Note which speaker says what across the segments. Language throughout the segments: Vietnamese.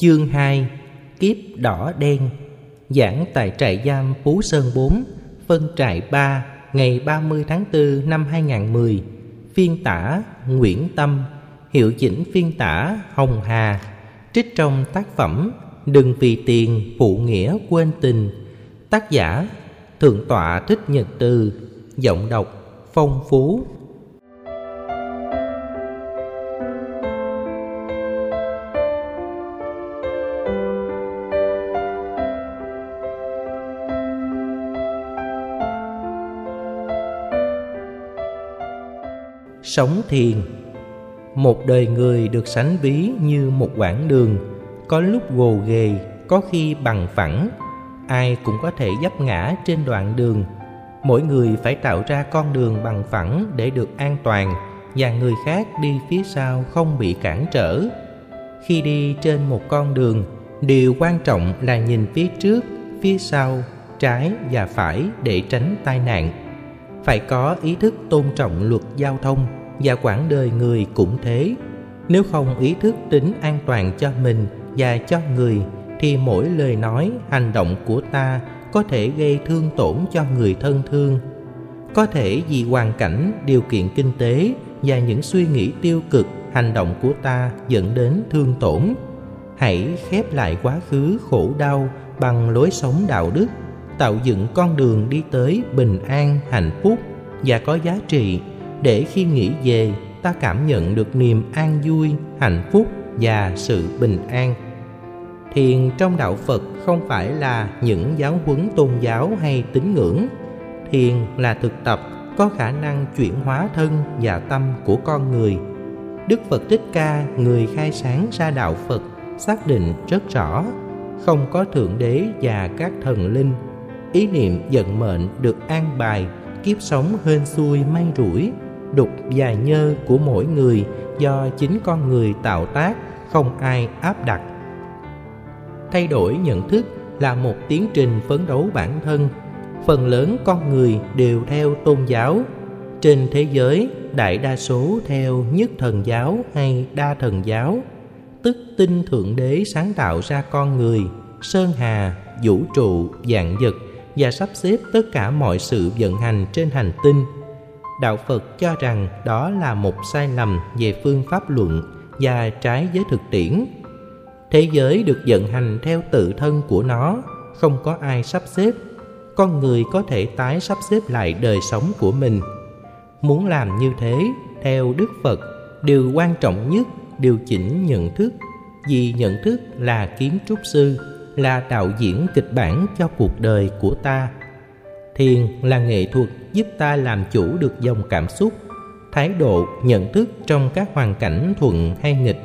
Speaker 1: Chương 2 Kiếp đỏ đen, Giảng tại trại giam Phú Sơn 4 Phân trại 3 Ngày 30 tháng 4 năm 2010 Phiên tả Nguyễn Tâm, Hiệu chỉnh phiên tả Hồng Hà. Trích trong tác phẩm Đừng vì tiền phụ nghĩa quên tình. Tác giả Thượng tọa Thích Nhật Từ, Giọng đọc Phong Phú. Sống thiền. Một đời người được sánh ví như một quãng đường Có lúc gồ ghề, có khi bằng phẳng. Ai cũng có thể dấp ngã trên đoạn đường. Mỗi người phải tạo ra con đường bằng phẳng để được an toàn Và người khác đi phía sau không bị cản trở. Khi đi trên một con đường Điều quan trọng là nhìn phía trước, phía sau, trái và phải để tránh tai nạn. Phải có ý thức tôn trọng luật giao thông và quãng đời người cũng thế. Nếu không ý thức tính an toàn cho mình và cho người, thì mỗi lời nói, hành động của ta có thể gây thương tổn cho người thân thương. Có thể vì hoàn cảnh, điều kiện kinh tế và những suy nghĩ tiêu cực, hành động của ta dẫn đến thương tổn. Hãy khép lại quá khứ khổ đau bằng lối sống đạo đức, tạo dựng con đường đi tới bình an, hạnh phúc và có giá trị để khi nghĩ về, ta cảm nhận được niềm an vui, hạnh phúc và sự bình an. Thiền trong đạo phật không phải là những giáo huấn tôn giáo hay tín ngưỡng. Thiền là thực tập, có khả năng chuyển hóa thân và tâm của con người. Đức phật thích ca, người khai sáng ra đạo phật, xác định rất rõ, không có thượng đế và các thần linh. Ý niệm vận mệnh được an bài, kiếp sống hên xuôi may rủi đục và nhơ của mỗi người do chính con người tạo tác, không ai áp đặt. Thay đổi nhận thức là một tiến trình phấn đấu bản thân. Phần lớn con người đều theo tôn giáo. Trên thế giới, đại đa số theo nhất thần giáo hay đa thần giáo. Tức tin thượng đế sáng tạo ra con người, sơn hà, vũ trụ dạng vật và sắp xếp tất cả mọi sự vận hành trên hành tinh đạo phật cho rằng đó là một sai lầm về phương pháp luận và trái với thực tiễn. Thế giới được vận hành theo tự thân của nó, không có ai sắp xếp. Con người có thể tái sắp xếp lại đời sống của mình. Muốn làm như thế, theo đức phật, điều quan trọng nhất, điều chỉnh nhận thức. Vì nhận thức là kiến trúc sư, là đạo diễn kịch bản cho cuộc đời của ta thiền là nghệ thuật giúp ta làm chủ được dòng cảm xúc, thái độ, nhận thức trong các hoàn cảnh thuận hay nghịch.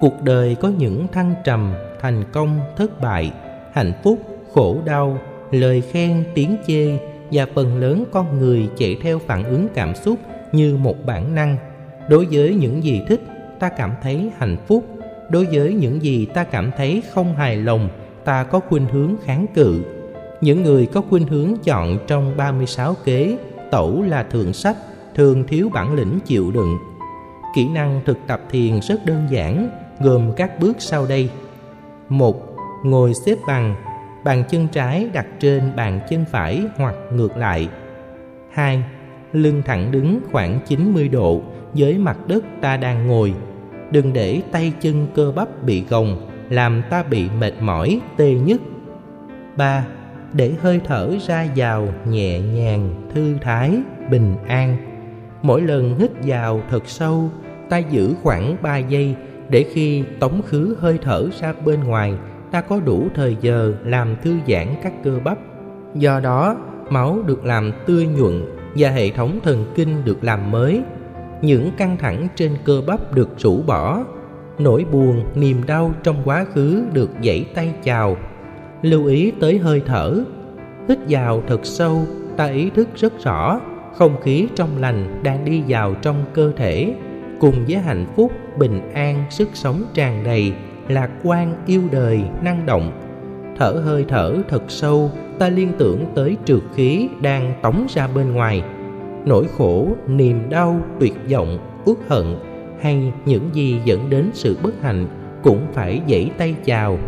Speaker 1: Cuộc đời có những thăng trầm, thành công, thất bại, hạnh phúc, khổ đau, lời khen, tiếng chê và phần lớn con người chạy theo phản ứng cảm xúc như một bản năng. Đối với những gì thích, ta cảm thấy hạnh phúc. Đối với những gì ta cảm thấy không hài lòng, ta có khuynh hướng kháng cự những người có khuynh hướng chọn trong 36 kế, tẩu là thượng sách thường thiếu bản lĩnh chịu đựng. Kỹ năng thực tập thiền rất đơn giản, gồm các bước sau đây. Một, ngồi xếp bằng, bàn chân trái đặt trên bàn chân phải hoặc ngược lại. Hai, lưng thẳng đứng khoảng 90 độ với mặt đất ta đang ngồi. Đừng để tay chân cơ bắp bị gồng, làm ta bị mệt mỏi, tê nhức. Ba để hơi thở ra vào nhẹ nhàng, thư thái, bình an. Mỗi lần hít vào thật sâu, ta giữ khoảng 3 giây để khi tống khứ hơi thở ra bên ngoài, ta có đủ thời giờ làm thư giãn các cơ bắp. Do đó, máu được làm tươi nhuận và hệ thống thần kinh được làm mới. Những căng thẳng trên cơ bắp được rũ bỏ. Nỗi buồn, niềm đau trong quá khứ được dãy tay chào lưu ý tới hơi thở. Hít vào thật sâu, ta ý thức rất rõ, không khí trong lành đang đi vào trong cơ thể. Cùng với hạnh phúc, bình an, sức sống tràn đầy, lạc quan, yêu đời, năng động. Thở hơi thở thật sâu, ta liên tưởng tới trượt khí đang tống ra bên ngoài. Nỗi khổ, niềm đau, tuyệt vọng uất hận hay những gì dẫn đến sự bất hạnh cũng phải dãy tay chào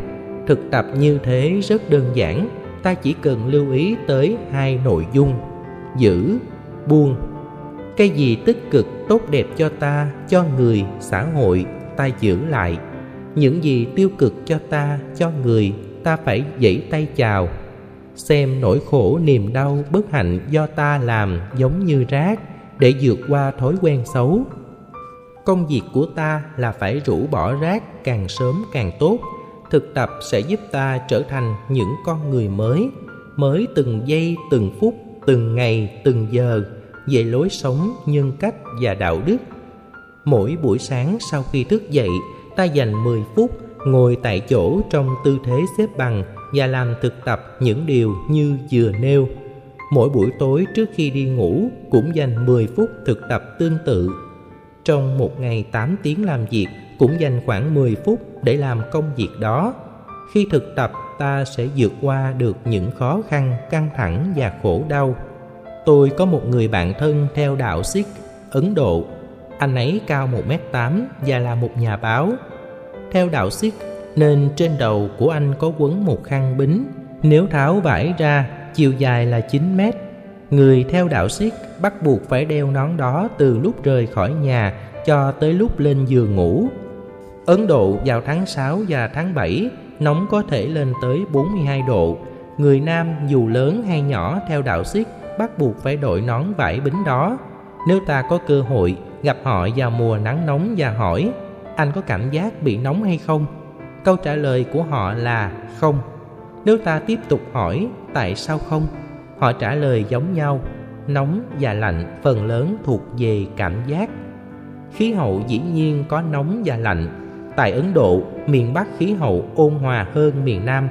Speaker 1: thực tập như thế rất đơn giản, ta chỉ cần lưu ý tới hai nội dung. Giữ, buông. Cái gì tích cực, tốt đẹp cho ta, cho người, xã hội, ta giữ lại. Những gì tiêu cực cho ta, cho người, ta phải dãy tay chào. Xem nỗi khổ, niềm đau, bất hạnh do ta làm giống như rác để vượt qua thói quen xấu. Công việc của ta là phải rũ bỏ rác càng sớm càng tốt thực tập sẽ giúp ta trở thành những con người mới mới từng giây, từng phút, từng ngày, từng giờ về lối sống, nhân cách và đạo đức mỗi buổi sáng sau khi thức dậy, ta dành 10 phút ngồi tại chỗ trong tư thế xếp bằng và làm thực tập những điều như vừa nêu. Mỗi buổi tối trước khi đi ngủ cũng dành 10 phút thực tập tương tự. Trong một ngày 8 tiếng làm việc cũng dành khoảng 10 phút để làm công việc đó. Khi thực tập ta sẽ vượt qua được những khó khăn, căng thẳng và khổ đau. Tôi có một người bạn thân theo đạo Sikh, Ấn Độ. Anh ấy cao 1m8 và là một nhà báo. Theo đạo Sikh, nên trên đầu của anh có quấn một khăn bính. Nếu tháo vải ra, chiều dài là 9 mét. Người theo đạo Sikh bắt buộc phải đeo nón đó từ lúc rời khỏi nhà cho tới lúc lên giường ngủ. Ấn Độ vào tháng 6 và tháng 7 nóng có thể lên tới 42 độ. Người nam dù lớn hay nhỏ theo đạo Sikh bắt buộc phải đội nón vải bính đó. Nếu ta có cơ hội gặp họ vào mùa nắng nóng và hỏi anh có cảm giác bị nóng hay không? Câu trả lời của họ là không. Nếu ta tiếp tục hỏi tại sao không, họ trả lời giống nhau, nóng và lạnh phần lớn thuộc về cảm giác. Khí hậu dĩ nhiên có nóng và lạnh. Tại Ấn Độ, miền Bắc khí hậu ôn hòa hơn miền Nam.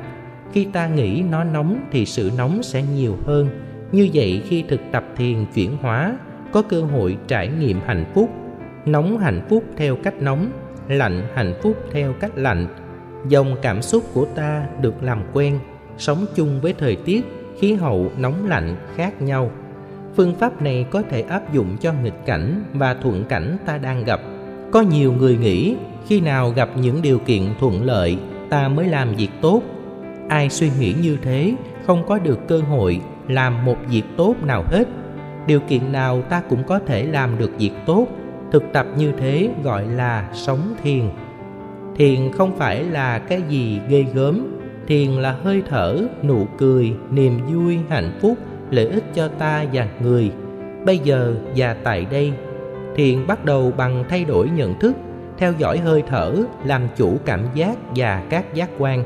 Speaker 1: Khi ta nghĩ nó nóng thì sự nóng sẽ nhiều hơn. Như vậy khi thực tập thiền chuyển hóa, có cơ hội trải nghiệm hạnh phúc. Nóng hạnh phúc theo cách nóng, lạnh hạnh phúc theo cách lạnh dòng cảm xúc của ta được làm quen sống chung với thời tiết khí hậu nóng lạnh khác nhau phương pháp này có thể áp dụng cho nghịch cảnh và thuận cảnh ta đang gặp có nhiều người nghĩ, khi nào gặp những điều kiện thuận lợi, ta mới làm việc tốt. Ai suy nghĩ như thế, không có được cơ hội làm một việc tốt nào hết. Điều kiện nào ta cũng có thể làm được việc tốt. Thực tập như thế gọi là sống thiền. Thiền không phải là cái gì ghê gớm, thiền là hơi thở, nụ cười, niềm vui, hạnh phúc, lợi ích cho ta và người. Bây giờ và tại đây thiền bắt đầu bằng thay đổi nhận thức, theo dõi hơi thở, làm chủ cảm giác và các giác quan.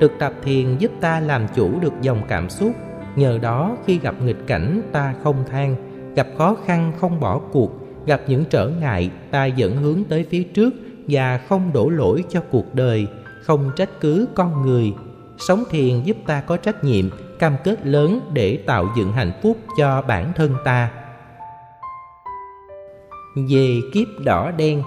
Speaker 1: Thực tập thiền giúp ta làm chủ được dòng cảm xúc. Nhờ đó, khi gặp nghịch cảnh, ta không than. Gặp khó khăn, không bỏ cuộc. Gặp những trở ngại, ta dẫn hướng tới phía trước và không đổ lỗi cho cuộc đời, không trách cứ con người. Sống thiền giúp ta có trách nhiệm, cam kết lớn để tạo dựng hạnh phúc cho bản thân ta về kiếp đỏ đen.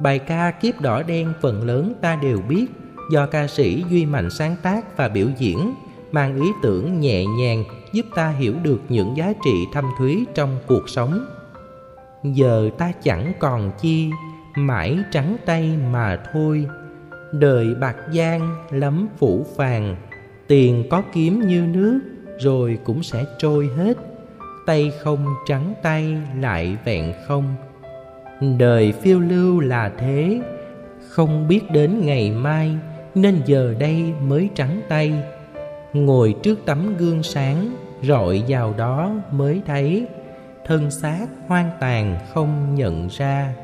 Speaker 1: Bài ca kiếp đỏ đen phần lớn ta đều biết do ca sĩ duy mạnh sáng tác và biểu diễn, mang ý tưởng nhẹ nhàng giúp ta hiểu được những giá trị thâm thúy trong cuộc sống. Giờ ta chẳng còn chi, mãi trắng tay mà thôi. Đời bạc gian, lắm phủ phàng, tiền có kiếm như nước, rồi cũng sẽ trôi hết tay không, trắng tay lại vẹn không. Đời phiêu lưu là thế, không biết đến ngày mai, nên giờ đây mới trắng tay. Ngồi trước tấm gương sáng, rọi vào đó mới thấy, thân xác hoang tàn không nhận ra.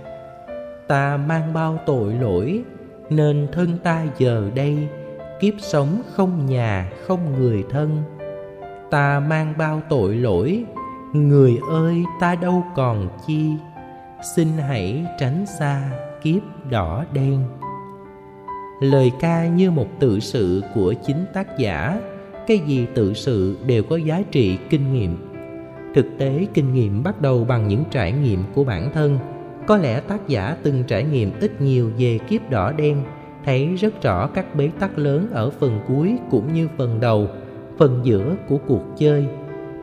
Speaker 1: Ta mang bao tội lỗi, nên thân ta giờ đây, kiếp sống không nhà, không người thân. Ta mang bao tội lỗi người ơi, ta đâu còn chi? Xin hãy tránh xa kiếp đỏ đen. Lời ca như một tự sự của chính tác giả. Cái gì tự sự đều có giá trị kinh nghiệm. Thực tế, kinh nghiệm bắt đầu bằng những trải nghiệm của bản thân. Có lẽ tác giả từng trải nghiệm ít nhiều về kiếp đỏ đen, thấy rất rõ các bế tắc lớn ở phần cuối cũng như phần đầu, phần giữa của cuộc chơi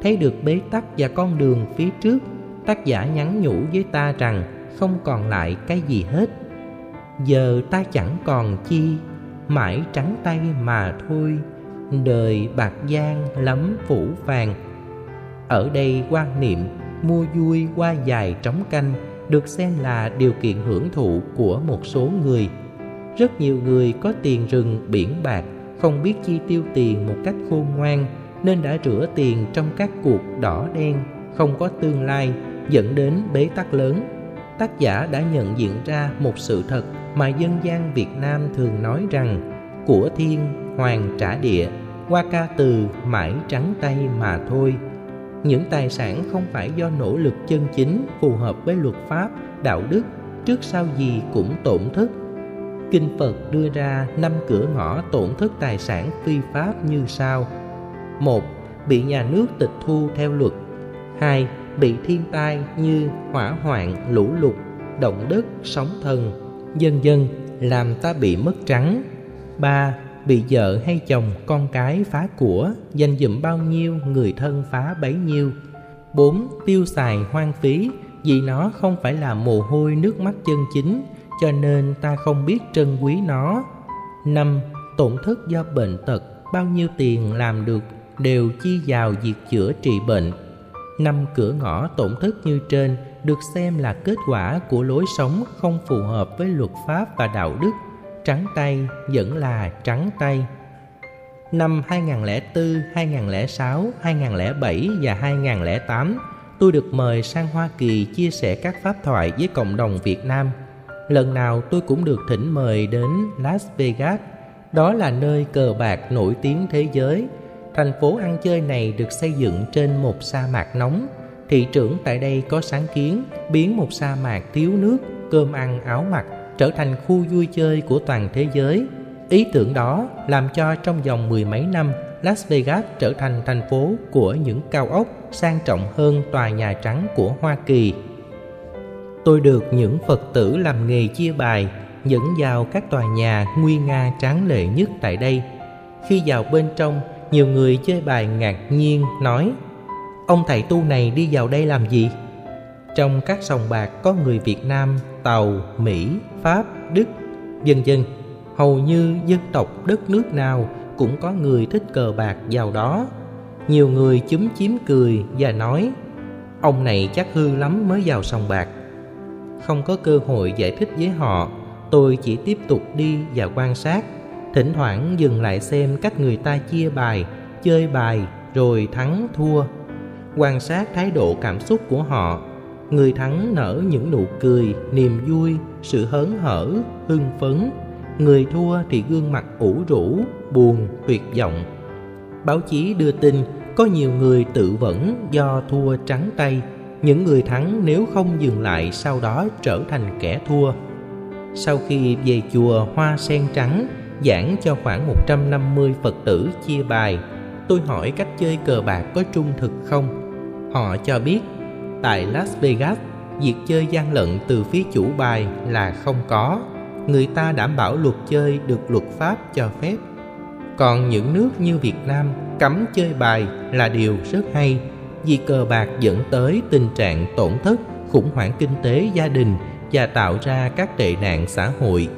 Speaker 1: thấy được bế tắc và con đường phía trước, tác giả nhắn nhủ với ta rằng không còn lại cái gì hết. Giờ ta chẳng còn chi, mãi trắng tay mà thôi. Đời bạc gian lắm phủ vàng. Ở đây quan niệm mua vui qua dài trống canh được xem là điều kiện hưởng thụ của một số người. Rất nhiều người có tiền rừng biển bạc, không biết chi tiêu tiền một cách khôn ngoan nên đã rửa tiền trong các cuộc đỏ đen, không có tương lai, dẫn đến bế tắc lớn. Tác giả đã nhận diện ra một sự thật mà dân gian việt nam thường nói rằng, của thiên, hoàng trả địa, qua ca từ mãi trắng tay mà thôi. Những tài sản không phải do nỗ lực chân chính phù hợp với luật pháp, đạo đức, trước sau gì cũng tổn thất. Kinh phật đưa ra năm cửa ngõ tổn thất tài sản phi pháp như sau một, bị nhà nước tịch thu theo luật. Hai, bị thiên tai như hỏa hoạn, lũ lụt, động đất, sóng thần, dân dân làm ta bị mất trắng. Ba, bị vợ hay chồng, con cái phá của dành dụm bao nhiêu, người thân phá bấy nhiêu. Bốn, tiêu xài hoang phí, vì nó không phải là mồ hôi nước mắt chân chính, cho nên ta không biết trân quý nó. Năm, tổn thất do bệnh tật, bao nhiêu tiền làm được đều chi vào việc chữa trị bệnh năm cửa ngõ tổn thất như trên được xem là kết quả của lối sống không phù hợp với luật pháp và đạo đức trắng tay vẫn là trắng tay. Năm 2004, 2006, 2007 và 2008, tôi được mời sang Hoa Kỳ chia sẻ các pháp thoại với cộng đồng Việt Nam. Lần nào tôi cũng được thỉnh mời đến Las Vegas. Đó là nơi cờ bạc nổi tiếng thế giới. Thành phố ăn chơi này được xây dựng trên một sa mạc nóng. Thị trưởng tại đây có sáng kiến biến một sa mạc thiếu nước, cơm ăn áo mặc trở thành khu vui chơi của toàn thế giới. Ý tưởng đó làm cho trong vòng mười mấy năm, Las Vegas trở thành thành phố của những cao ốc sang trọng hơn tòa Nhà Trắng của Hoa Kỳ. Tôi được những Phật tử làm nghề chia bài dẫn vào các tòa nhà nguy nga tráng lệ nhất tại đây. Khi vào bên trong, nhiều người chơi bài ngạc nhiên nói Ông thầy tu này đi vào đây làm gì? Trong các sòng bạc có người Việt Nam, Tàu, Mỹ, Pháp, Đức, vân vân. Hầu như dân tộc đất nước nào cũng có người thích cờ bạc vào đó. Nhiều người chúm chím cười và nói Ông này chắc hư lắm mới vào sòng bạc. Không có cơ hội giải thích với họ, tôi chỉ tiếp tục đi và quan sát. Thỉnh thoảng dừng lại xem cách người ta chia bài, chơi bài rồi thắng thua. Quan sát thái độ cảm xúc của họ người thắng nở những nụ cười niềm vui sự hớn hở hưng phấn. Người thua thì gương mặt ủ rũ buồn tuyệt vọng. Báo chí đưa tin có nhiều người tự vẫn do thua trắng tay. Những người thắng nếu không dừng lại sau đó trở thành kẻ thua. Sau khi về chùa Hoa Sen Trắng giảng cho khoảng 150 Phật tử chia bài, tôi hỏi cách chơi cờ bạc có trung thực không? Họ cho biết Tại Las Vegas, việc chơi gian lận từ phía chủ bài là không có. Người ta đảm bảo luật chơi được luật pháp cho phép. Còn những nước như Việt Nam cấm chơi bài là điều rất hay vì cờ bạc dẫn tới tình trạng tổn thất, khủng hoảng kinh tế gia đình và tạo ra các tệ nạn xã hội.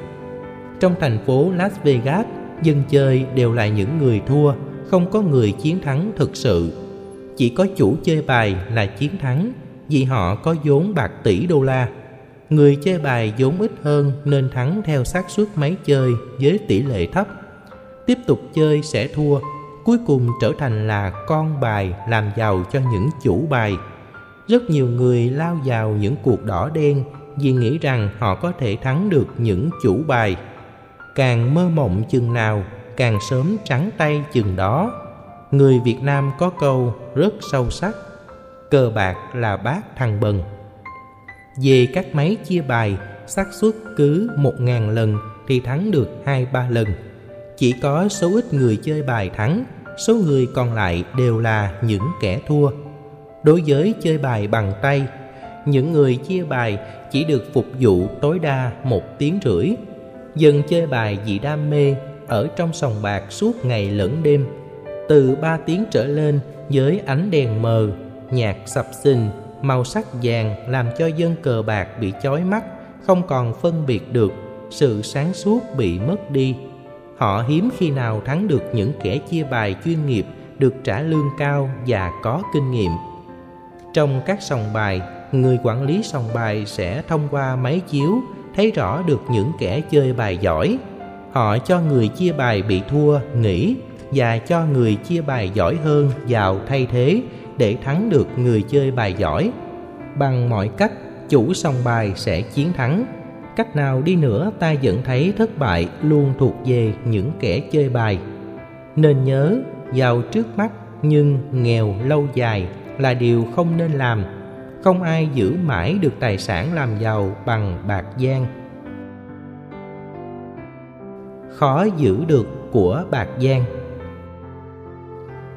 Speaker 1: Trong thành phố Las Vegas, dân chơi đều là những người thua, không có người chiến thắng thực sự. Chỉ có chủ chơi bài là chiến thắng vì họ có vốn bạc tỷ đô la. Người chơi bài vốn ít hơn nên thắng theo xác suất máy chơi với tỷ lệ thấp. Tiếp tục chơi sẽ thua, cuối cùng trở thành là con bài làm giàu cho những chủ bài. Rất nhiều người lao vào những cuộc đỏ đen vì nghĩ rằng họ có thể thắng được những chủ bài. Càng mơ mộng chừng nào, càng sớm trắng tay chừng đó. Người Việt Nam có câu rất sâu sắc cờ bạc là bác thằng bần. Về các máy chia bài xác suất cứ một ngàn lần thì thắng được hai ba lần. Chỉ có số ít người chơi bài thắng số người còn lại đều là những kẻ thua. Đối với chơi bài bằng tay những người chia bài chỉ được phục vụ tối đa một tiếng rưỡi dần chơi bài vì đam mê ở trong sòng bạc suốt ngày lẫn đêm. Từ ba tiếng trở lên với ánh đèn mờ nhạc sập sình, màu sắc vàng làm cho dân cờ bạc bị chói mắt, không còn phân biệt được sự sáng suốt bị mất đi. Họ hiếm khi nào thắng được những kẻ chia bài chuyên nghiệp được trả lương cao và có kinh nghiệm. Trong các sòng bài người quản lý sòng bài sẽ thông qua máy chiếu thấy rõ được những kẻ chơi bài giỏi. Họ cho người chia bài bị thua, nghỉ, và cho người chia bài giỏi hơn vào thay thế để thắng được người chơi bài giỏi. Bằng mọi cách, chủ sòng bài sẽ chiến thắng. Cách nào đi nữa, ta vẫn thấy thất bại luôn thuộc về những kẻ chơi bài. Nên nhớ giàu trước mắt, nhưng nghèo lâu dài là điều không nên làm không ai giữ mãi được tài sản làm giàu bằng bạc gian khó giữ được của bạc gian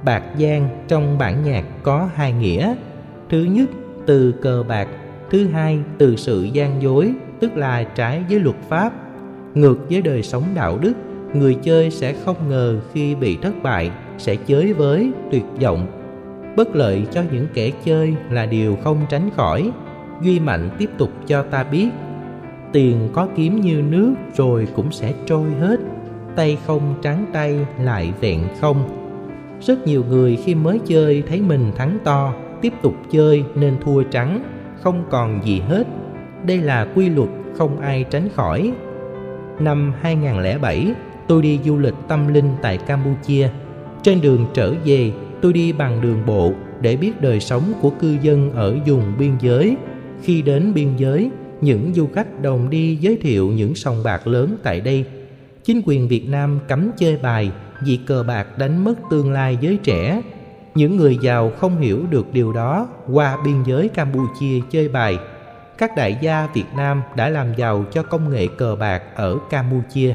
Speaker 1: bạc gian trong bản nhạc có hai nghĩa. Thứ nhất, từ cờ bạc, thứ hai, từ sự gian dối, tức là trái với luật pháp. Ngược với đời sống đạo đức, người chơi sẽ không ngờ khi bị thất bại, sẽ chới với tuyệt vọng bất lợi cho những kẻ chơi là điều không tránh khỏi. Duy mạnh tiếp tục cho ta biết, tiền có kiếm như nước rồi cũng sẽ trôi hết, tay không trắng tay lại vẹn không. Rất nhiều người khi mới chơi thấy mình thắng to, tiếp tục chơi nên thua trắng, không còn gì hết. Đây là quy luật không ai tránh khỏi. Năm 2007 tôi đi du lịch tâm linh tại Campuchia. Trên đường trở về tôi đi bằng đường bộ để biết đời sống của cư dân ở vùng biên giới khi đến biên giới những du khách đồng đi giới thiệu những sòng bạc lớn tại đây chính quyền Việt Nam cấm chơi bài vì cờ bạc đánh mất tương lai giới trẻ. Những người giàu không hiểu được điều đó qua biên giới Campuchia chơi bài. Các đại gia Việt Nam đã làm giàu cho công nghệ cờ bạc ở Campuchia.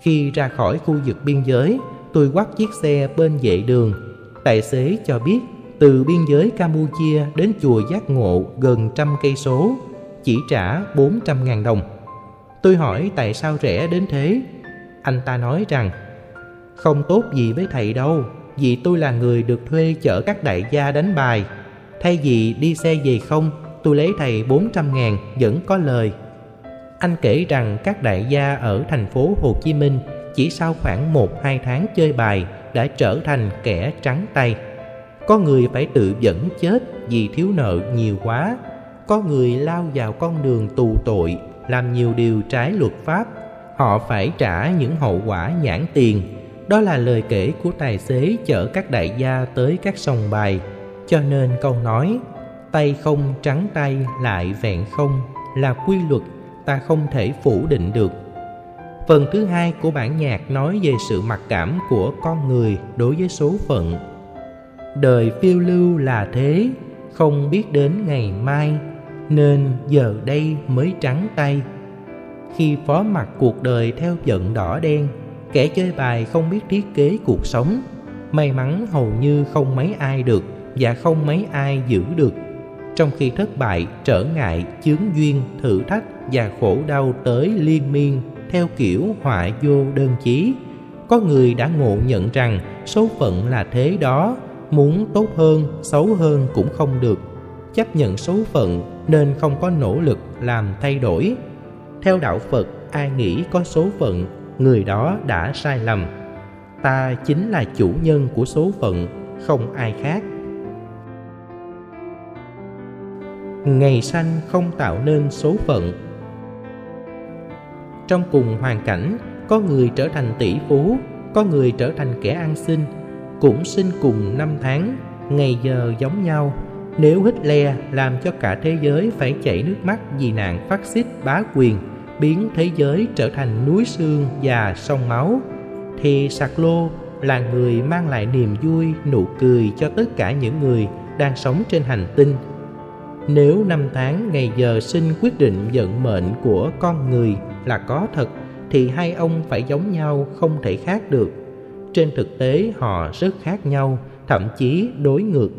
Speaker 1: Khi ra khỏi khu vực biên giới, tôi quắt chiếc xe bên vệ đường. Tài xế cho biết từ biên giới Campuchia đến chùa Giác Ngộ gần trăm cây số, chỉ trả 400.000 đồng. Tôi hỏi tại sao rẻ đến thế? Anh ta nói rằng không tốt gì với thầy đâu Vì tôi là người được thuê chở các đại gia đánh bài Thay vì đi xe về không Tôi lấy thầy 400 ngàn vẫn có lời Anh kể rằng các đại gia ở thành phố Hồ Chí Minh Chỉ sau khoảng 1-2 tháng chơi bài đã trở thành kẻ trắng tay. Có người phải tự dẫn chết vì thiếu nợ nhiều quá. Có người lao vào con đường tù tội, Làm nhiều điều trái luật pháp. Họ phải trả những hậu quả nhãn tiền. Đó là lời kể của tài xế chở các đại gia tới các sòng bài. Cho nên câu nói, tay không trắng tay lại vẹn không là quy luật ta không thể phủ định được phần thứ hai của bản nhạc nói về sự mặc cảm của con người đối với số phận. Đời phiêu lưu là thế, không biết đến ngày mai, nên giờ đây mới trắng tay. Khi phó mặc cuộc đời theo giận đỏ đen, kẻ chơi bài không biết thiết kế cuộc sống, may mắn hầu như không mấy ai được và không mấy ai giữ được. Trong khi thất bại, trở ngại, chướng duyên, thử thách và khổ đau tới liên miên theo kiểu họa vô đơn chí. Có người đã ngộ nhận rằng số phận là thế đó, muốn tốt hơn, xấu hơn cũng không được. Chấp nhận số phận nên không có nỗ lực làm thay đổi. Theo đạo phật, ai nghĩ có số phận, người đó đã sai lầm. Ta chính là chủ nhân của số phận, không ai khác. Ngày sanh không tạo nên số phận trong cùng hoàn cảnh, có người trở thành tỷ phú, có người trở thành kẻ ăn xin, cũng sinh cùng năm tháng, ngày giờ giống nhau. Nếu Hitler làm cho cả thế giới phải chảy nước mắt vì nạn phát xít bá quyền, biến thế giới trở thành núi xương và sông máu, thì sạc lô là người mang lại niềm vui nụ cười cho tất cả những người đang sống trên hành tinh nếu năm tháng ngày giờ sinh quyết định vận mệnh của con người là có thật, thì hai ông phải giống nhau không thể khác được. Trên thực tế, họ rất khác nhau, thậm chí đối ngược.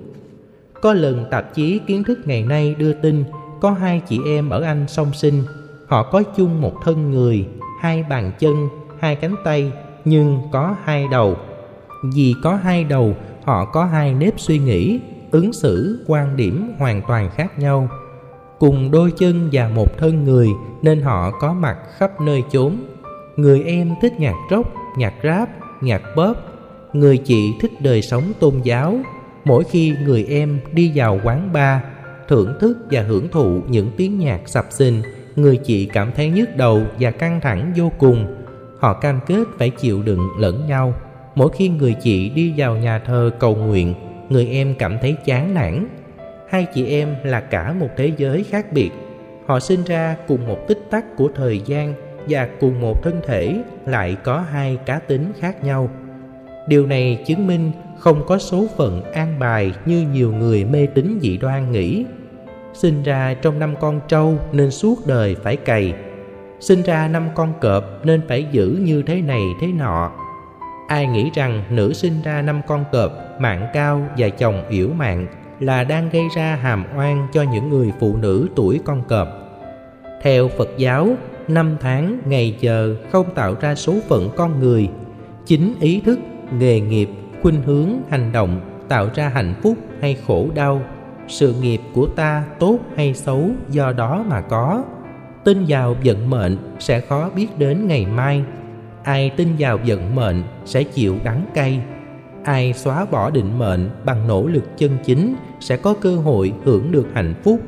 Speaker 1: Có lần tạp chí kiến thức ngày nay đưa tin có hai chị em ở anh song sinh. Họ có chung một thân người, hai bàn chân, hai cánh tay, nhưng có hai đầu. Vì có hai đầu, họ có hai nếp suy nghĩ ứng xử quan điểm hoàn toàn khác nhau cùng đôi chân và một thân người nên họ có mặt khắp nơi chốn. Người em thích nhạc rock, nhạc rap, nhạc pop. Người chị thích đời sống tôn giáo. Mỗi khi người em đi vào quán bar, thưởng thức và hưởng thụ những tiếng nhạc sập sình, người chị cảm thấy nhức đầu và căng thẳng vô cùng. Họ cam kết phải chịu đựng lẫn nhau. Mỗi khi người chị đi vào nhà thờ cầu nguyện, người em cảm thấy chán nản. Hai chị em là cả một thế giới khác biệt. Họ sinh ra cùng một tích tắc của thời gian và cùng một thân thể lại có hai cá tính khác nhau. Điều này chứng minh không có số phận an bài như nhiều người mê tín dị đoan nghĩ. Sinh ra trong năm con trâu nên suốt đời phải cày. Sinh ra năm con cọp nên phải giữ như thế này thế nọ ai nghĩ rằng nữ sinh ra năm con cọp mạng cao và chồng yểu mạng là đang gây ra hàm oan cho những người phụ nữ tuổi con cọp. Theo Phật giáo, năm tháng, ngày giờ không tạo ra số phận con người. Chính ý thức, nghề nghiệp, khuynh hướng, hành động tạo ra hạnh phúc hay khổ đau. Sự nghiệp của ta tốt hay xấu do đó mà có. Tin vào vận mệnh sẽ khó biết đến ngày mai. Ai tin vào vận mệnh sẽ chịu đắng cay. Ai xóa bỏ định mệnh bằng nỗ lực chân chính sẽ có cơ hội hưởng được hạnh phúc.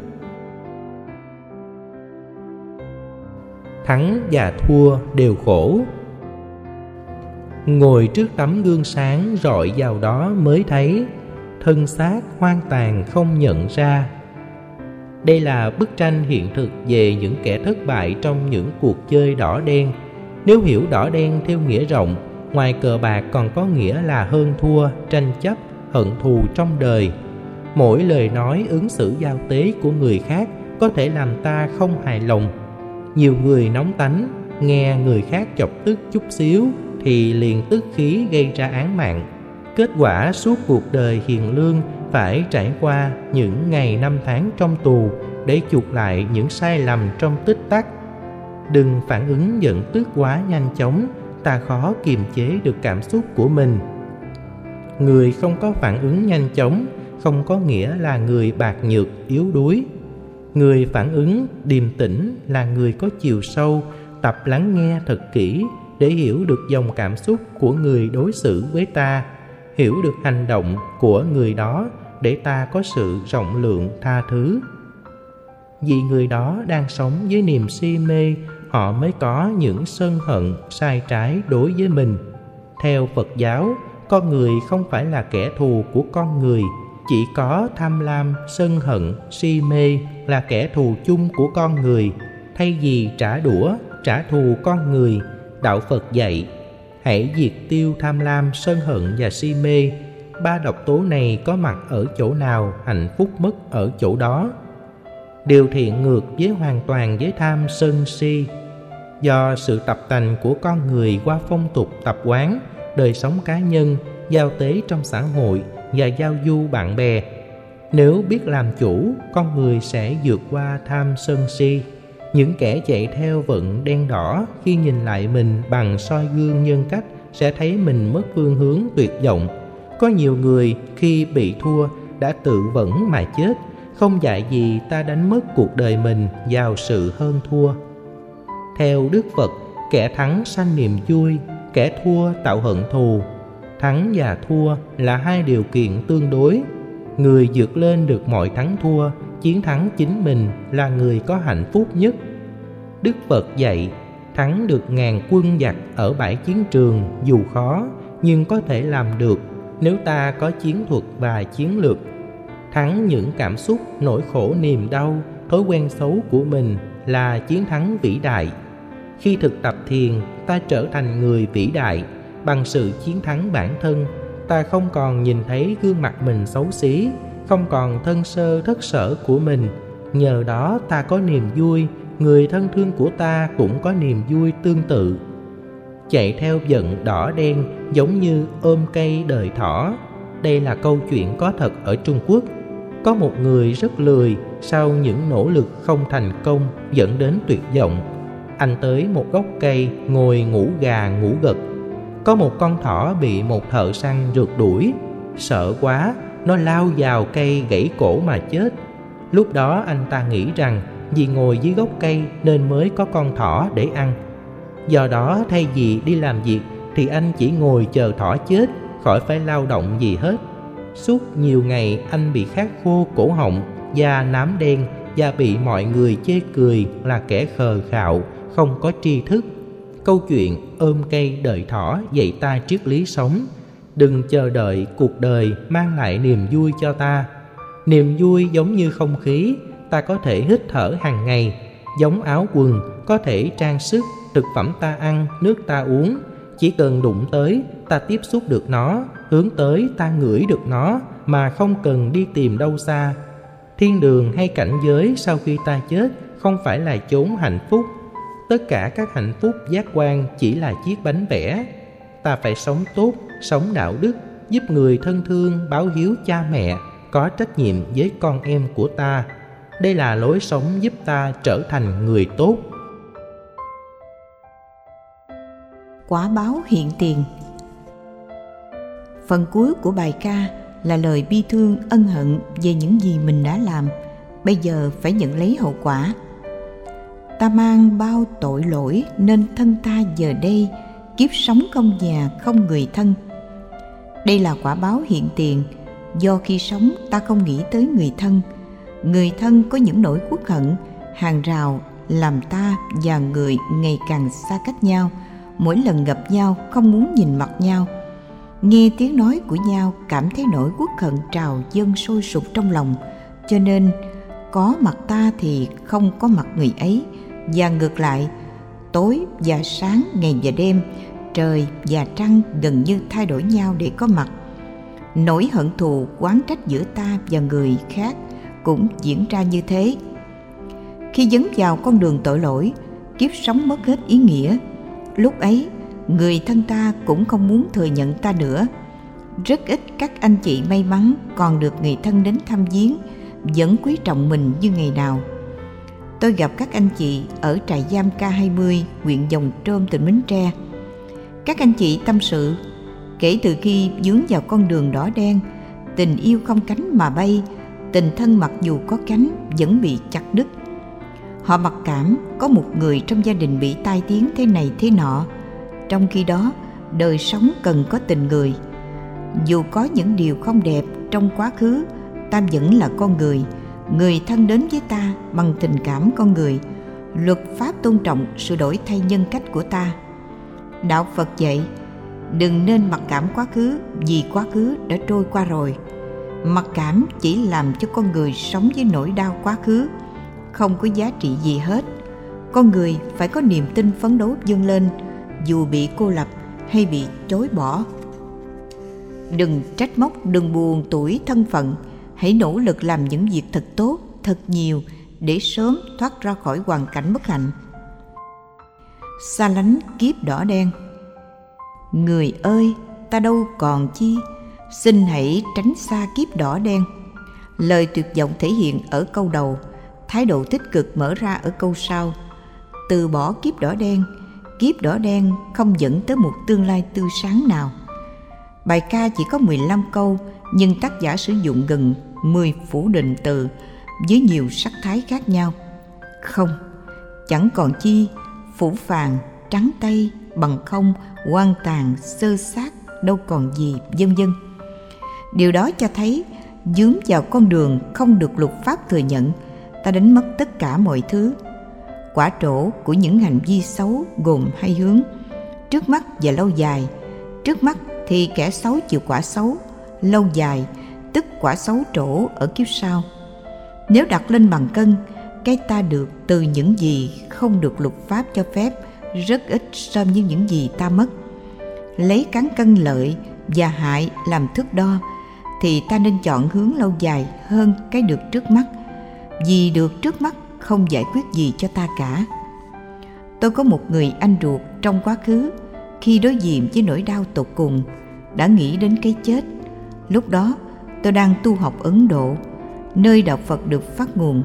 Speaker 1: Thắng và thua đều khổ. Ngồi trước tấm gương sáng rọi vào đó mới thấy, thân xác hoang tàn không nhận ra. Đây là bức tranh hiện thực về những kẻ thất bại trong những cuộc chơi đỏ đen nếu hiểu đỏ đen theo nghĩa rộng, ngoài cờ bạc còn có nghĩa là hơn thua, tranh chấp, hận thù trong đời. Mỗi lời nói ứng xử giao tế của người khác có thể làm ta không hài lòng. Nhiều người nóng tánh, nghe người khác chọc tức chút xíu thì liền tức khí gây ra án mạng. Kết quả suốt cuộc đời hiền lương phải trải qua những ngày năm tháng trong tù để chuộc lại những sai lầm trong tích tắc đừng phản ứng giận tức quá nhanh chóng, ta khó kiềm chế được cảm xúc của mình. Người không có phản ứng nhanh chóng, không có nghĩa là người bạc nhược, yếu đuối. Người phản ứng điềm tĩnh là người có chiều sâu, tập lắng nghe thật kỹ để hiểu được dòng cảm xúc của người đối xử với ta, hiểu được hành động của người đó để ta có sự rộng lượng tha thứ. Vì người đó đang sống với niềm si mê họ mới có những sân hận sai trái đối với mình. Theo phật giáo, con người không phải là kẻ thù của con người, chỉ có tham lam, sân hận, si mê là kẻ thù chung của con người. Thay vì trả đũa, trả thù con người, đạo phật dạy, hãy diệt tiêu tham lam, sân hận và si mê. Ba độc tố này có mặt ở chỗ nào, hạnh phúc mất ở chỗ đó? Điều thiện ngược với hoàn toàn với tham sân si do sự tập tành của con người qua phong tục tập quán, đời sống cá nhân, giao tế trong xã hội và giao du bạn bè. Nếu biết làm chủ, con người sẽ vượt qua tham sân si. Những kẻ chạy theo vận đen đỏ khi nhìn lại mình bằng soi gương nhân cách sẽ thấy mình mất phương hướng tuyệt vọng. Có nhiều người khi bị thua đã tự vẫn mà chết, không dạy gì ta đánh mất cuộc đời mình vào sự hơn thua theo Đức Phật, kẻ thắng sanh niềm vui, kẻ thua tạo hận thù. Thắng và thua là hai điều kiện tương đối. Người vượt lên được mọi thắng thua, chiến thắng chính mình là người có hạnh phúc nhất. Đức Phật dạy, thắng được ngàn quân giặc ở bãi chiến trường dù khó, nhưng có thể làm được nếu ta có chiến thuật và chiến lược. Thắng những cảm xúc, nỗi khổ niềm đau, thói quen xấu của mình là chiến thắng vĩ đại khi thực tập thiền, ta trở thành người vĩ đại. Bằng sự chiến thắng bản thân, ta không còn nhìn thấy gương mặt mình xấu xí, không còn thân sơ thất sở của mình. Nhờ đó, ta có niềm vui, người thân thương của ta cũng có niềm vui tương tự. Chạy theo giận đỏ đen giống như ôm cây đời thỏ. Đây là câu chuyện có thật ở trung quốc. Có một người rất lười sau những nỗ lực không thành công dẫn đến tuyệt vọng anh tới một gốc cây ngồi ngủ gà ngủ gật có một con thỏ bị một thợ săn rượt đuổi sợ quá nó lao vào cây gãy cổ mà chết Lúc đó anh ta nghĩ rằng vì ngồi dưới gốc cây nên mới có con thỏ để ăn. Do đó thay vì đi làm việc thì anh chỉ ngồi chờ thỏ chết khỏi phải lao động gì hết. Suốt nhiều ngày anh bị khát khô cổ họng, da nám đen và bị mọi người chê cười là kẻ khờ khạo, không có tri thức. Câu chuyện ôm cây đợi thỏ dạy ta triết lý sống. Đừng chờ đợi cuộc đời mang lại niềm vui cho ta. Niềm vui giống như không khí, ta có thể hít thở hàng ngày, giống áo quần, có thể trang sức, thực phẩm ta ăn, nước ta uống. Chỉ cần đụng tới, ta tiếp xúc được nó, hướng tới ta ngửi được nó mà không cần đi tìm đâu xa. Thiên đường hay cảnh giới sau khi ta chết không phải là chốn hạnh phúc. Tất cả các hạnh phúc giác quan chỉ là chiếc bánh vẽ. Ta phải sống tốt, sống đạo đức, giúp người thân thương báo hiếu cha mẹ, có trách nhiệm với con em của ta. Đây là lối sống giúp ta trở thành người tốt.
Speaker 2: Quả báo hiện tiền Phần cuối của bài ca là lời bi thương ân hận về những gì mình đã làm, bây giờ phải nhận lấy hậu quả. Ta mang bao tội lỗi nên thân ta giờ đây kiếp sống không nhà không người thân. Đây là quả báo hiện tiền do khi sống ta không nghĩ tới người thân. Người thân có những nỗi uất hận, hàng rào làm ta và người ngày càng xa cách nhau. Mỗi lần gặp nhau không muốn nhìn mặt nhau – nghe tiếng nói của nhau cảm thấy nỗi quốc hận trào dâng sôi sục trong lòng cho nên có mặt ta thì không có mặt người ấy và ngược lại, tối và sáng, ngày và đêm, trời và trăng gần như thay đổi nhau để có mặt. Nỗi hận thù, quán trách giữa ta và người khác cũng diễn ra như thế. Khi dấn vào con đường tội lỗi, kiếp sống mất hết ý nghĩa. Lúc ấy, người thân ta cũng không muốn thừa nhận ta nữa. Rất ít các anh chị may mắn còn được người thân đến thăm viếng, vẫn quý trọng mình như ngày nào tôi gặp các anh chị ở trại giam K20 huyện Dòng Trôm, tỉnh Bến Tre. Các anh chị tâm sự, kể từ khi dướng vào con đường đỏ đen, tình yêu không cánh mà bay, tình thân mặc dù có cánh vẫn bị chặt đứt. Họ mặc cảm có một người trong gia đình bị tai tiếng thế này thế nọ. Trong khi đó, đời sống cần có tình người. Dù có những điều không đẹp trong quá khứ, ta vẫn là con người người thân đến với ta bằng tình cảm con người. Luật pháp tôn trọng sự đổi thay nhân cách của ta. Đạo phật dạy, đừng nên mặc cảm quá khứ, vì quá khứ đã trôi qua rồi. Mặc cảm chỉ làm cho con người sống với nỗi đau quá khứ, không có giá trị gì hết. Con người phải có niềm tin phấn đấu vươn lên, dù bị cô lập hay bị chối bỏ. Đừng trách móc, đừng buồn tuổi thân phận hãy nỗ lực làm những việc thật tốt, thật nhiều để sớm thoát ra khỏi hoàn cảnh bất hạnh. Xa lánh kiếp đỏ đen. Người ơi, ta đâu còn chi? Xin hãy tránh xa kiếp đỏ đen. Lời tuyệt vọng thể hiện ở câu đầu. Thái độ tích cực mở ra ở câu sau. Từ bỏ kiếp đỏ đen, kiếp đỏ đen không dẫn tới một tương lai tươi sáng nào. Bài ca chỉ có 15 câu, nhưng tác giả sử dụng gần 10 phủ định từ với nhiều sắc thái khác nhau. Không, chẳng còn chi, phủ phàng, trắng tay, bằng không, quan tàn, sơ sát, đâu còn gì, vân vân. Điều đó cho thấy dướng vào con đường không được luật pháp thừa nhận, ta đánh mất tất cả mọi thứ quả trổ của những hành vi xấu gồm hai hướng trước mắt và lâu dài trước mắt thì kẻ xấu chịu quả xấu lâu dài tức quả xấu trổ ở kiếp sau. Nếu đặt lên bằng cân, cái ta được từ những gì không được luật pháp cho phép, rất ít so với những gì ta mất. Lấy cán cân lợi và hại làm thước đo, thì ta nên chọn hướng lâu dài hơn cái được trước mắt. Vì được trước mắt không giải quyết gì cho ta cả. Tôi có một người anh ruột trong quá khứ, khi đối diện với nỗi đau tột cùng, đã nghĩ đến cái chết. Lúc đó tôi đang tu học ấn độ. Nơi đạo phật được phát nguồn,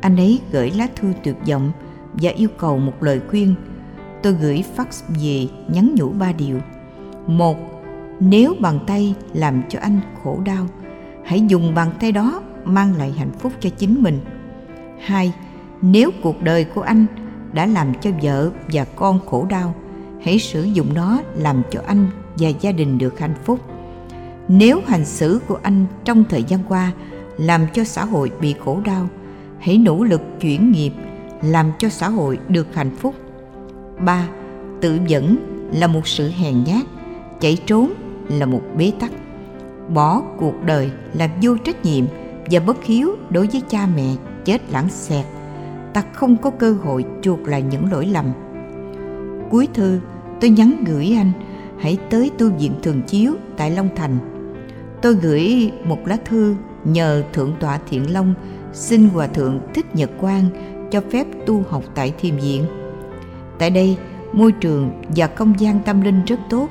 Speaker 2: anh ấy gửi lá thư tuyệt vọng và yêu cầu một lời khuyên. Tôi gửi fax về nhắn nhủ ba điều. Một, nếu bàn tay làm cho anh khổ đau, hãy dùng bàn tay đó mang lại hạnh phúc cho chính mình. Hai, nếu cuộc đời của anh đã làm cho vợ và con khổ đau, hãy sử dụng nó làm cho anh và gia đình được hạnh phúc nếu hành xử của anh trong thời gian qua làm cho xã hội bị khổ đau, hãy nỗ lực chuyển nghiệp, làm cho xã hội được hạnh phúc. Ba, tự dẫn là một sự hèn nhát, chạy trốn là một bế tắc. Bỏ cuộc đời là vô trách nhiệm và bất hiếu đối với cha mẹ chết lãng xẹt. Ta không có cơ hội chuộc lại những lỗi lầm. Cuối thư, tôi nhắn gửi anh, hãy tới tu viện thường chiếu tại long thành tôi gửi một lá thư nhờ thượng tọa thiện long xin hòa thượng thích nhật quang cho phép tu học tại thiền viện. Tại đây, môi trường và không gian tâm linh rất tốt.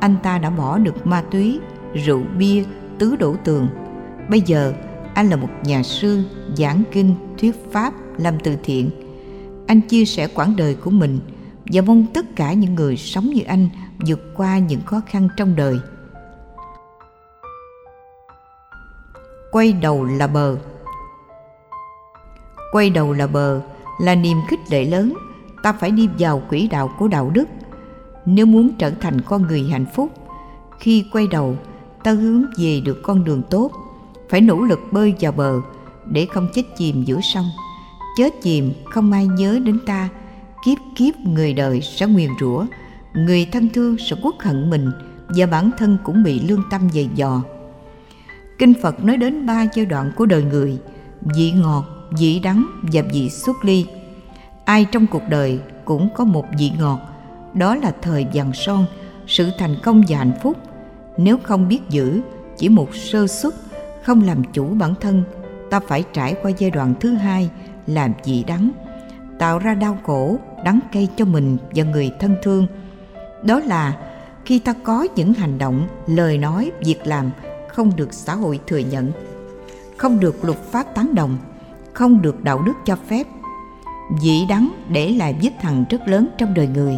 Speaker 2: Anh ta đã bỏ được ma túy, rượu bia, tứ đổ tường. Bây giờ, anh là một nhà sư giảng kinh thuyết pháp làm từ thiện. Anh chia sẻ quãng đời của mình và mong tất cả những người sống như anh vượt qua những khó khăn trong đời. Quay đầu là bờ. Quay đầu là bờ là niềm khích lệ lớn. Ta phải đi vào quỹ đạo của đạo đức. Nếu muốn trở thành con người hạnh phúc, khi quay đầu, ta hướng về được con đường tốt. Phải nỗ lực bơi vào bờ để không chết chìm giữa sông. Chết chìm không ai nhớ đến ta. Kiếp kiếp người đời sẽ nguyền rủa. Người thân thương sẽ quốc hận mình và bản thân cũng bị lương tâm dày dò kinh phật nói đến ba giai đoạn của đời người, vị ngọt, vị đắng và vị xuất ly. Ai trong cuộc đời cũng có một vị ngọt, đó là thời vàng son, sự thành công và hạnh phúc. Nếu không biết giữ, chỉ một sơ suất, không làm chủ bản thân, ta phải trải qua giai đoạn thứ hai làm vị đắng, tạo ra đau khổ, đắng cay cho mình và người thân thương. Đó là khi ta có những hành động, lời nói, việc làm không được xã hội thừa nhận, không được luật pháp tán đồng, không được đạo đức cho phép. Dĩ đắng để lại vết thằng rất lớn trong đời người.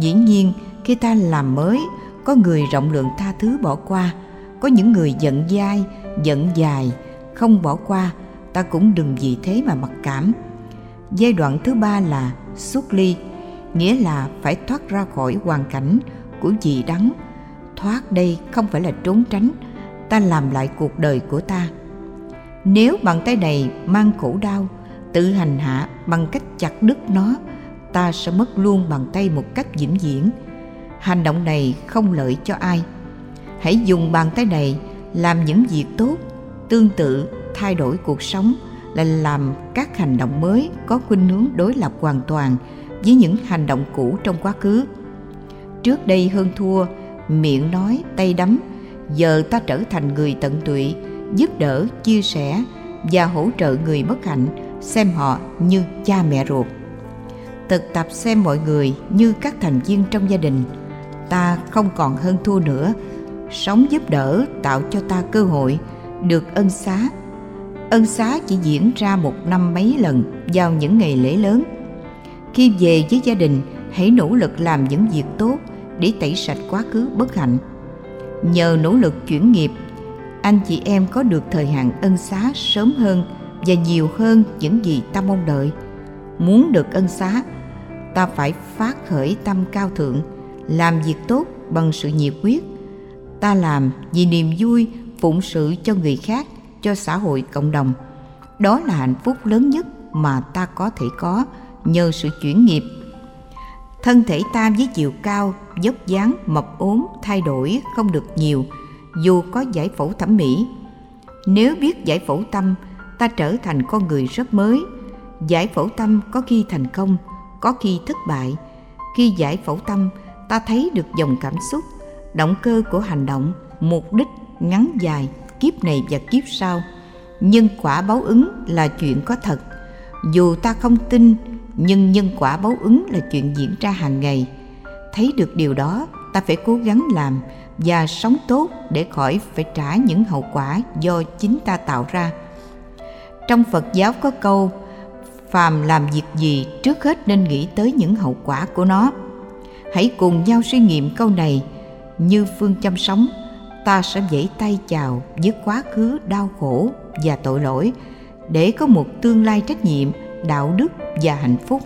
Speaker 2: Dĩ nhiên, khi ta làm mới, có người rộng lượng tha thứ bỏ qua, có những người giận dai, giận dài, không bỏ qua, ta cũng đừng vì thế mà mặc cảm. Giai đoạn thứ ba là xuất ly, nghĩa là phải thoát ra khỏi hoàn cảnh của dị đắng. Thoát đây không phải là trốn tránh ta làm lại cuộc đời của ta. Nếu bàn tay này mang khổ đau, tự hành hạ bằng cách chặt đứt nó, ta sẽ mất luôn bàn tay một cách vĩnh viễn. Hành động này không lợi cho ai. Hãy dùng bàn tay này làm những việc tốt, tương tự, thay đổi cuộc sống là làm các hành động mới có khuynh hướng đối lập hoàn toàn với những hành động cũ trong quá khứ. Trước đây hơn thua, miệng nói, tay đấm giờ ta trở thành người tận tụy, giúp đỡ, chia sẻ và hỗ trợ người bất hạnh, xem họ như cha mẹ ruột. Thực tập xem mọi người như các thành viên trong gia đình. Ta không còn hơn thua nữa. Sống giúp đỡ tạo cho ta cơ hội được ân xá. Ân xá chỉ diễn ra một năm mấy lần vào những ngày lễ lớn. Khi về với gia đình, hãy nỗ lực làm những việc tốt để tẩy sạch quá khứ bất hạnh nhờ nỗ lực chuyển nghiệp, anh chị em có được thời hạn ân xá sớm hơn và nhiều hơn những gì ta mong đợi. Muốn được ân xá, ta phải phát khởi tâm cao thượng, làm việc tốt bằng sự nhiệt quyết ta làm vì niềm vui phụng sự cho người khác, cho xã hội cộng đồng. Đó là hạnh phúc lớn nhất mà ta có thể có nhờ sự chuyển nghiệp thân thể ta với chiều cao, dốc dáng, mập ốm, thay đổi không được nhiều, dù có giải phẫu thẩm mỹ. Nếu biết giải phẫu tâm, ta trở thành con người rất mới. Giải phẫu tâm có khi thành công, có khi thất bại. Khi giải phẫu tâm, ta thấy được dòng cảm xúc, động cơ của hành động, mục đích ngắn dài, kiếp này và kiếp sau. Nhân quả báo ứng là chuyện có thật. Dù ta không tin nhưng nhân quả báo ứng là chuyện diễn ra hàng ngày. Thấy được điều đó, ta phải cố gắng làm và sống tốt để khỏi phải trả những hậu quả do chính ta tạo ra. Trong phật giáo có câu, phàm làm việc gì trước hết nên nghĩ tới những hậu quả của nó. Hãy cùng nhau suy nghiệm câu này. Như phương châm sống, ta sẽ vẫy tay chào với quá khứ đau khổ và tội lỗi để có một tương lai trách nhiệm đạo đức và hạnh phúc.